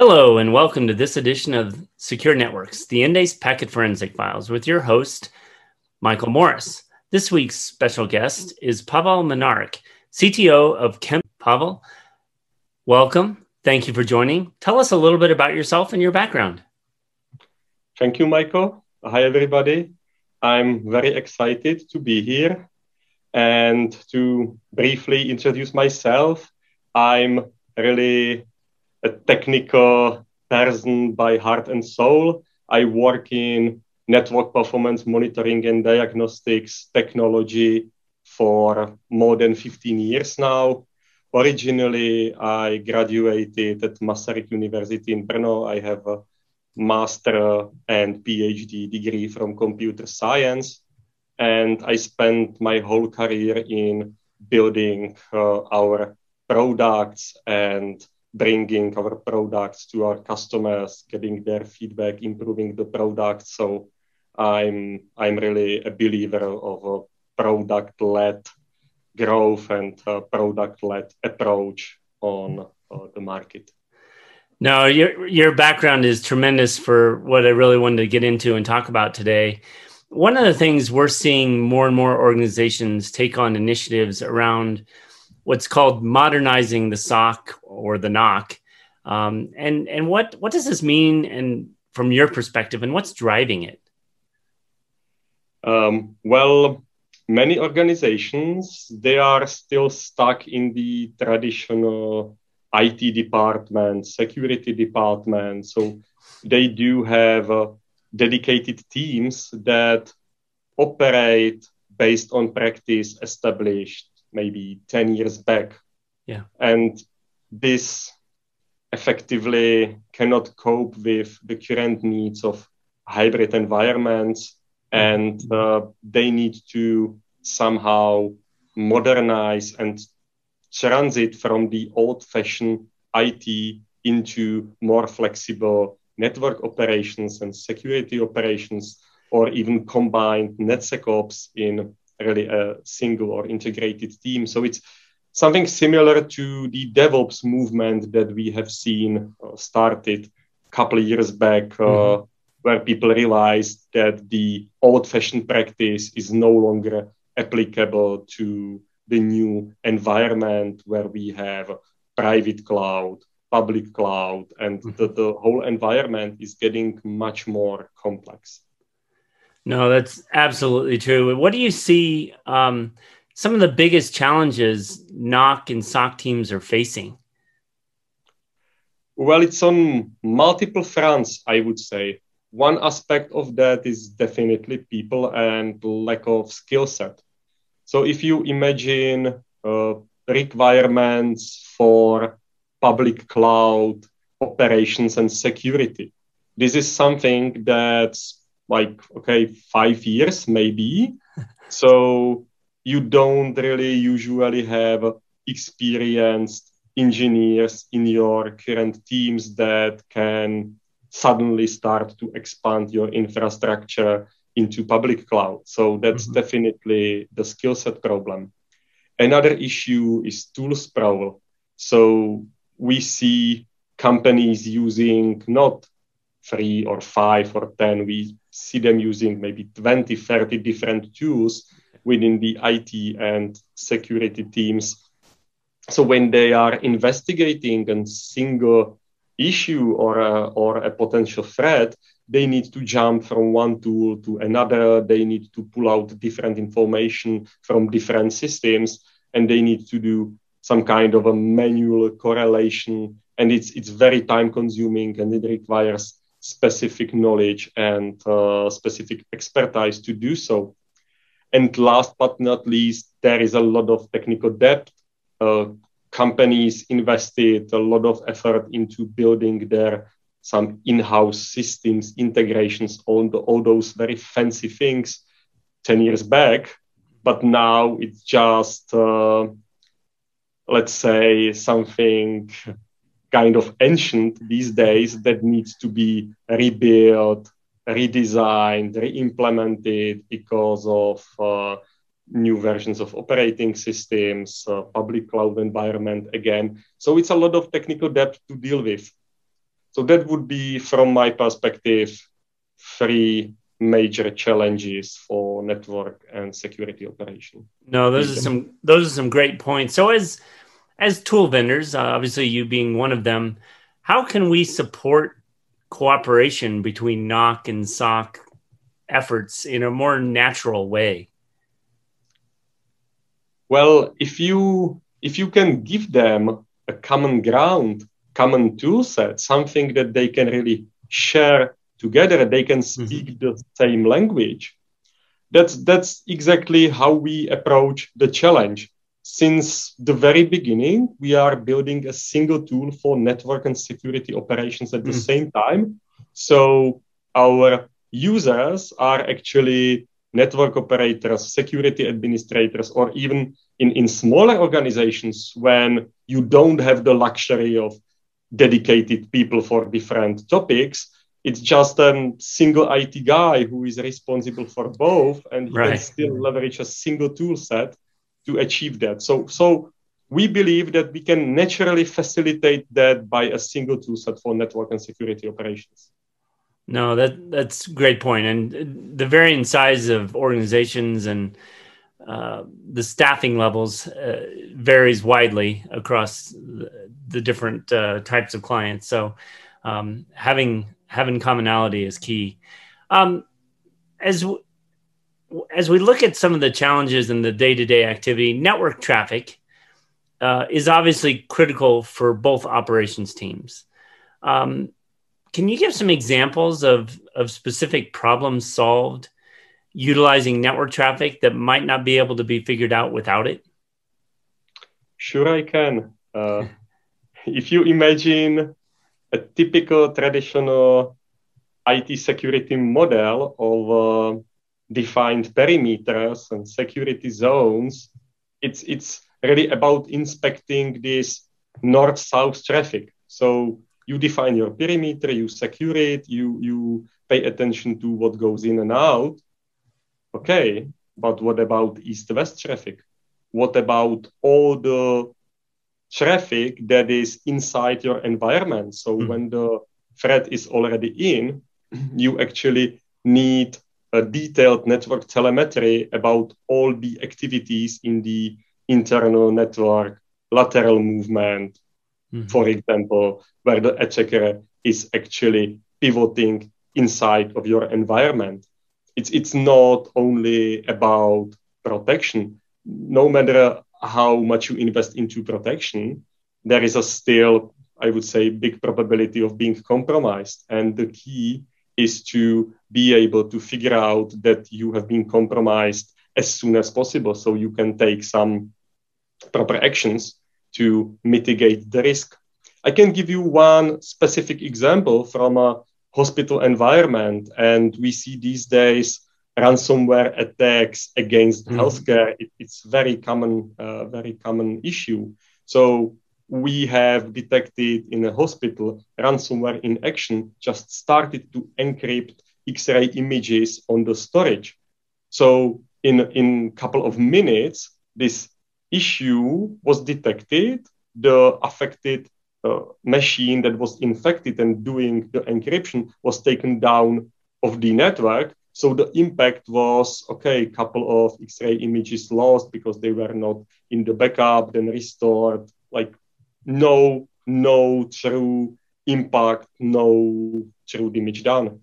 Hello, and welcome to this edition of Secure Networks, the Endace Packet Forensic Files, with your host, Michael Morris. This week's special guest is Pavel Minarik, CTO of Kemp. Pavel, welcome. Thank you for joining. Tell us a little bit about yourself and your background. Thank you, Michael. Hi, everybody. I'm very excited to be here and to briefly introduce myself. I'm really a technical person by heart and soul. I work in network performance monitoring and diagnostics technology for more than 15 years now. Originally, I graduated at Masaryk University in Brno. I have a master and PhD degree from computer science. And I spent my whole career in building uh, our products and bringing our products to our customers, getting their feedback, improving the product. So I'm I'm really a believer of a product-led growth and product-led approach on uh, the market. No, your your background is tremendous for what I really wanted to get into and talk about today. One of the things we're seeing more and more organizations take on initiatives around what's called modernizing the SOC or the NOC. Um, and and what what does this mean and from your perspective and what's driving it? Um, well, many organizations they are still stuck in the traditional IT department, security department. So they do have uh, dedicated teams that operate based on practice established maybe 10 years back. Yeah. And this effectively cannot cope with the current needs of hybrid environments and uh, they need to somehow modernize and transit from the old fashioned IT into more flexible network operations and security operations, or even combined NetSecOps in really a single or integrated team. So it's something similar to the DevOps movement that we have seen uh, started a couple of years back, uh, mm-hmm. where people realized that the old fashioned practice is no longer applicable to the new environment where we have private cloud, public cloud, and mm-hmm. the, the whole environment is getting much more complex. No, that's absolutely true. What do you see um, some of the biggest challenges NOC and SOC teams are facing? Well, it's on multiple fronts, I would say. One aspect of that is definitely people and lack of skill set. So if you imagine uh, requirements for public cloud operations and security, this is something that's like okay five years maybe. So you don't really usually have experienced engineers in your current teams that can suddenly start to expand your infrastructure into public cloud. So that's mm-hmm. definitely the skill set problem. Another issue is tool sprawl. So we see companies using not three or five or ten we see them using maybe 20, 30 different tools within the IT and security teams. So when they are investigating a single issue or a, or a potential threat, they need to jump from one tool to another. They need to pull out different information from different systems, and they need to do some kind of a manual correlation. And it's it's very time consuming, and it requires specific knowledge and uh, specific expertise to do so. And last but not least, there is a lot of technical debt. Uh, companies invested a lot of effort into building their some in-house systems, integrations, all, the, all those very fancy things 10 years back. But now it's just, uh, let's say, something kind of ancient these days that needs to be rebuilt, redesigned, re-implemented because of uh, new versions of operating systems, uh, public cloud environment again. So it's a lot of technical debt to deal with. so that would be, from my perspective, three major challenges for network and security operation. No, those are some those are some great points. So as as tool vendors, uh, obviously you being one of them, how can we support cooperation between NOC and SOC efforts in a more natural way? Well, if you if you can give them a common ground, common tool set, something that they can really share together, they can mm-hmm. speak mm-hmm. the same language. That's that's exactly how we approach the challenge. Since the very beginning, we are building a single tool for network and security operations at the mm. same time. So our users are actually network operators, security administrators, or even in, in smaller organizations when you don't have the luxury of dedicated people for different topics. It's just a single IT guy who is responsible for both, and he right. can still leverage a single tool set to achieve that. So, so we believe that we can naturally facilitate that by a single tool set for network and security operations. No, that that's a great point, and the varying size of organizations and uh, the staffing levels uh, varies widely across the, the different uh, types of clients. So um, having having commonality is key. Um, as as we look at some of the challenges in the day to day activity, network traffic uh, is obviously critical for both operations teams. Um, can you give some examples of, of specific problems solved utilizing network traffic that might not be able to be figured out without it? Sure, I can. Uh, if you imagine a typical traditional IT security model of uh, defined perimeters and security zones, it's it's really about inspecting this north-south traffic. So you define your perimeter, you secure it, you, you pay attention to what goes in and out. Okay, but what about east-west traffic? What about all the traffic that is inside your environment? So mm. when the threat is already in, you actually need a detailed network telemetry about all the activities in the internal network, lateral movement, mm-hmm. for example, where the attacker is actually pivoting inside of your environment. It's, it's not only about protection. No matter how much you invest into protection, there is a still, I would say, big probability of being compromised. And the key is to be able to figure out that you have been compromised as soon as possible so you can take some proper actions to mitigate the risk. I can give you one specific example from a hospital environment, and we see these days ransomware attacks against mm. healthcare. It, it's very common, uh, very common issue. So we have detected in a hospital ransomware in action just started to encrypt X-ray images on the storage. So in in couple of minutes, this issue was detected. The affected uh, machine that was infected and doing the encryption was taken down of the network. So the impact was okay, a couple of X-ray images lost because they were not in the backup, then restored. Like no, no true impact, no true damage done.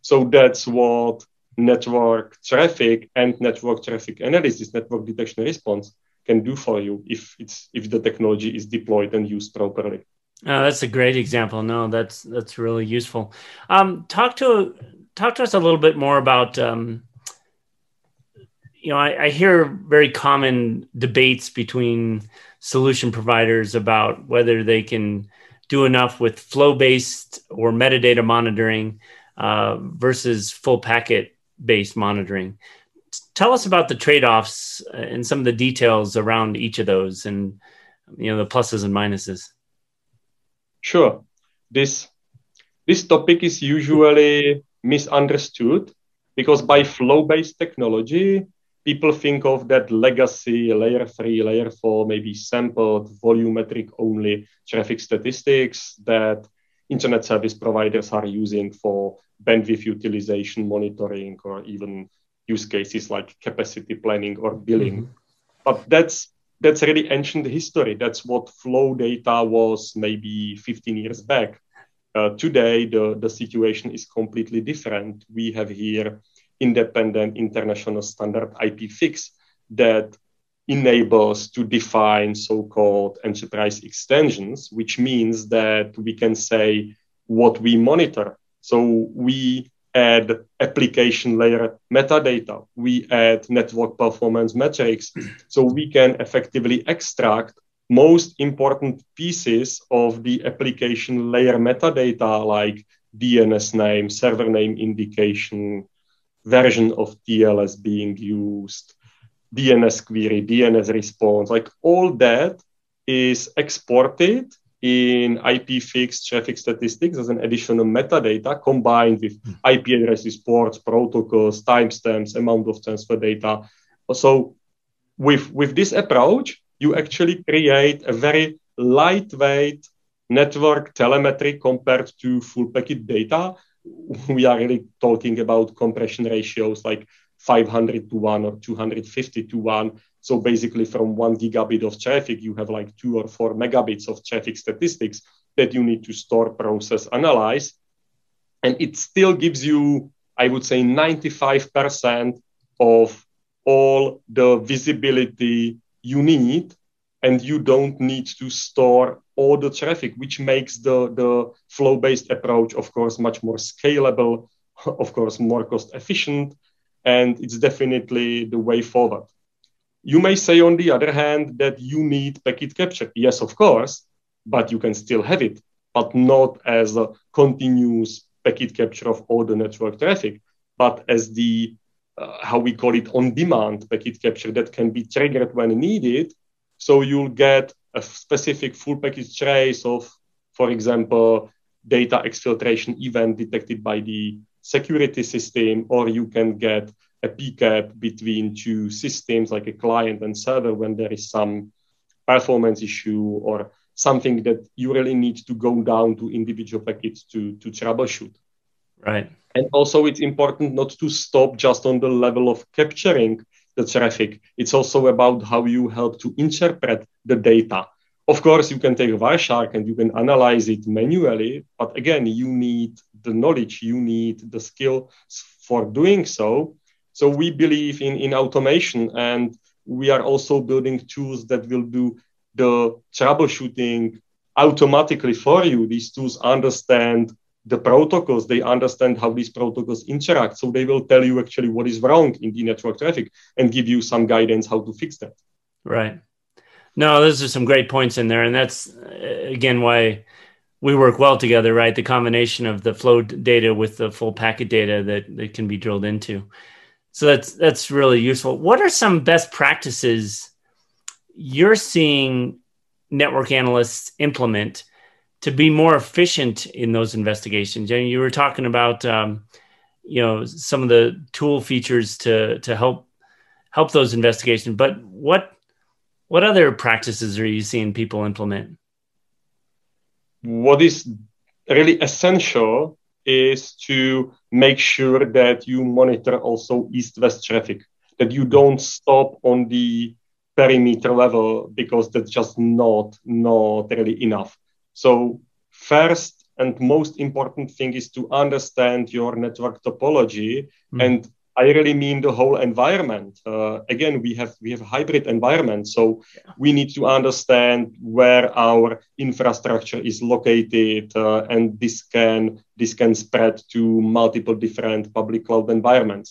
So that's what network traffic and network traffic analysis, network detection response can do for you if it's if the technology is deployed and used properly. Oh, that's a great example. No, that's that's really useful. Um, talk to talk to us a little bit more about. Um, you know, I, I hear very common debates between solution providers about whether they can do enough with flow based or metadata monitoring uh, versus full packet based monitoring. Tell us about the trade-offs and some of the details around each of those and you know the pluses and minuses. Sure. This this topic is usually misunderstood because by flow-based technology people think of that legacy layer 3 layer 4 maybe sampled volumetric only traffic statistics that internet service providers are using for bandwidth utilization monitoring or even use cases like capacity planning or billing. Mm-hmm. But that's that's really ancient history. That's what flow data was maybe 15 years back. Uh, today, the, the situation is completely different. We have here independent international standard IPFIX that enables to define so-called enterprise extensions, which means that we can say what we monitor. So we add application layer metadata, we add network performance metrics, so we can effectively extract most important pieces of the application layer metadata like DNS name, server name indication, version of TLS being used, DNS query, DNS response, like all that is exported in IPFIX traffic statistics as an additional metadata combined with hmm. IP addresses, ports, protocols, timestamps, amount of transfer data. So with, with this approach, you actually create a very lightweight network telemetry compared to full packet data. We are really talking about compression ratios like 500 to 1 or 250 to 1. So basically, from one gigabit of traffic, you have like two or four megabits of traffic statistics that you need to store, process, analyze. And it still gives you, I would say, 95% of all the visibility you need. And you don't need to store all the traffic, which makes the, the flow based approach, of course, much more scalable, of course, more cost efficient and it's definitely the way forward. You may say, on the other hand, that you need packet capture. Yes, of course, but you can still have it, but not as a continuous packet capture of all the network traffic, but as the uh, how we call it on demand packet capture that can be triggered when needed. So you'll get a specific full packet trace of, for example, data exfiltration event detected by the security system, or you can get a PCAP between two systems like a client and server when there is some performance issue or something that you really need to go down to individual packets to, to troubleshoot. Right. And also, it's important not to stop just on the level of capturing the traffic. It's also about how you help to interpret the data. Of course, you can take Wireshark and you can analyze it manually, but again, you need the knowledge, you need the skill for doing so. So we believe in, in automation and we are also building tools that will do the troubleshooting automatically for you. These tools understand the protocols, they understand how these protocols interact. So they will tell you actually what is wrong in the network traffic and give you some guidance how to fix that. Right. No, those are some great points in there, and that's uh, again why we work well together, right? The combination of the flow data with the full packet data that that can be drilled into. So that's that's really useful. What are some best practices you're seeing network analysts implement to be more efficient in those investigations? And you were talking about um, you know some of the tool features to to help help those investigations, but what what other practices are you seeing people implement? What is really essential is to make sure that you monitor also east-west traffic, that you don't stop on the perimeter level because that's just not not really enough. So first and most important thing is to understand your network topology mm. and I really mean the whole environment. Uh, again, we have we have a hybrid environment, so yeah. we need to understand where our infrastructure is located, uh, and this can this can spread to multiple different public cloud environments.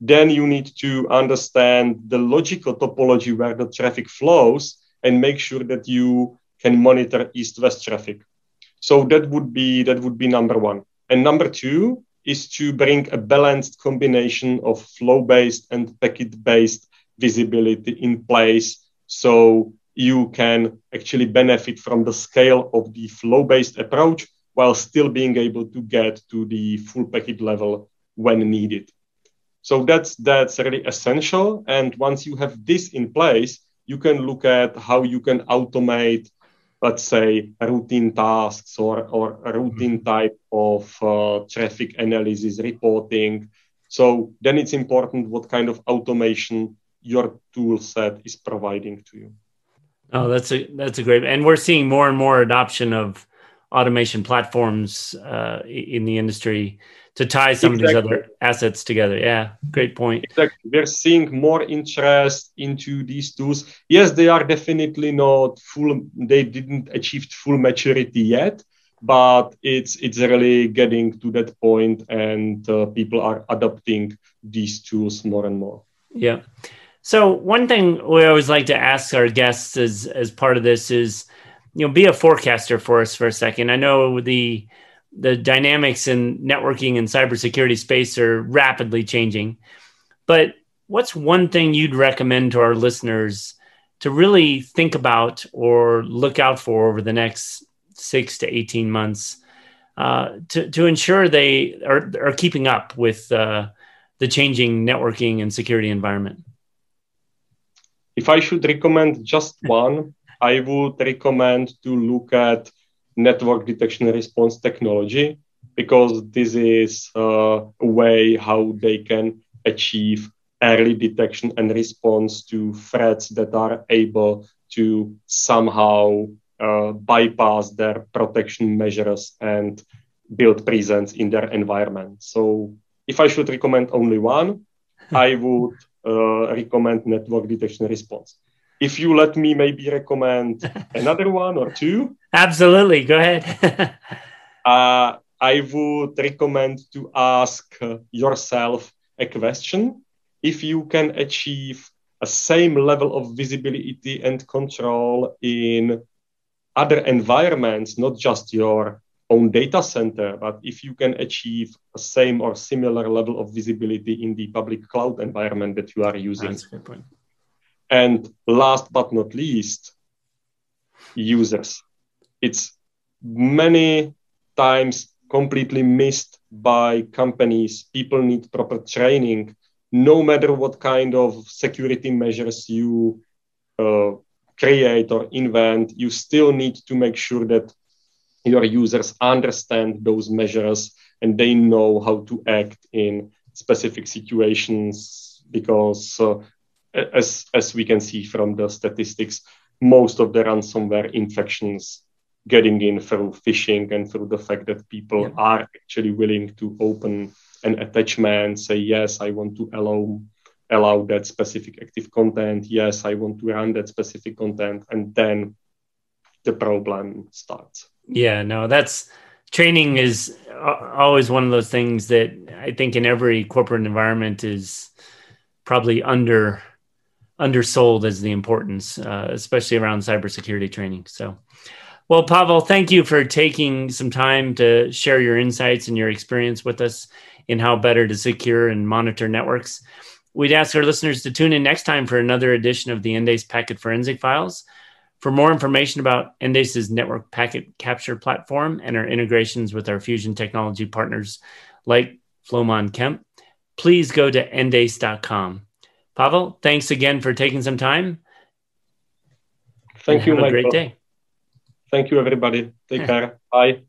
Then you need to understand the logical topology where the traffic flows, and make sure that you can monitor east-west traffic. So that would be that would be number one. And number two, is to bring a balanced combination of flow based and packet based visibility in place so you can actually benefit from the scale of the flow based approach while still being able to get to the full packet level when needed. So that's that's really essential. And once you have this in place, you can look at how you can automate let's say, routine tasks or, or routine mm-hmm. type of uh, traffic analysis reporting. So then it's important what kind of automation your tool set is providing to you. Oh, that's a that's a great, and we're seeing more and more adoption of automation platforms uh, in the industry to tie some exactly. of these other assets together. Yeah, great point. Exactly. We're seeing more interest into these tools. Yes, they are definitely not full, they didn't achieve full maturity yet, but it's it's really getting to that point and uh, people are adopting these tools more and more. Yeah. So one thing we always like to ask our guests as as part of this is, you know, be a forecaster for us for a second. I know the the dynamics in networking and cybersecurity space are rapidly changing. But what's one thing you'd recommend to our listeners to really think about or look out for over the next six to 18 months uh, to, to ensure they are, are keeping up with uh, the changing networking and security environment? If I should recommend just one, I would recommend to look at network detection and response technology because this is uh, a way how they can achieve early detection and response to threats that are able to somehow uh, bypass their protection measures and build presence in their environment. So, if I should recommend only one, I would uh, recommend network detection response if you let me maybe recommend another one or two. Absolutely, go ahead. uh, I would recommend to ask yourself a question. If you can achieve a same level of visibility and control in other environments, not just your own data center, but if you can achieve a same or similar level of visibility in the public cloud environment that you are using. That's a good point. And last but not least, users. It's many times completely missed by companies. People need proper training. No matter what kind of security measures you uh, create or invent, you still need to make sure that your users understand those measures and they know how to act in specific situations because uh, as as we can see from the statistics, most of the ransomware infections getting in through phishing and through the fact that people yeah. are actually willing to open an attachment, say yes, I want to allow allow that specific active content. Yes, I want to run that specific content, and then the problem starts. Yeah, no, that's training is always one of those things that I think in every corporate environment is probably under undersold as the importance, uh, especially around cybersecurity training. So, well, Pavel, thank you for taking some time to share your insights and your experience with us in how better to secure and monitor networks. We'd ask our listeners to tune in next time for another edition of the Endace Packet Forensic Files. For more information about Endace's network packet capture platform and our integrations with our fusion technology partners like Flowmon Kemp, please go to endace.com. Pavel, thanks again for taking some time. Thank you. Have a great day. Thank you, everybody. Take care. Bye.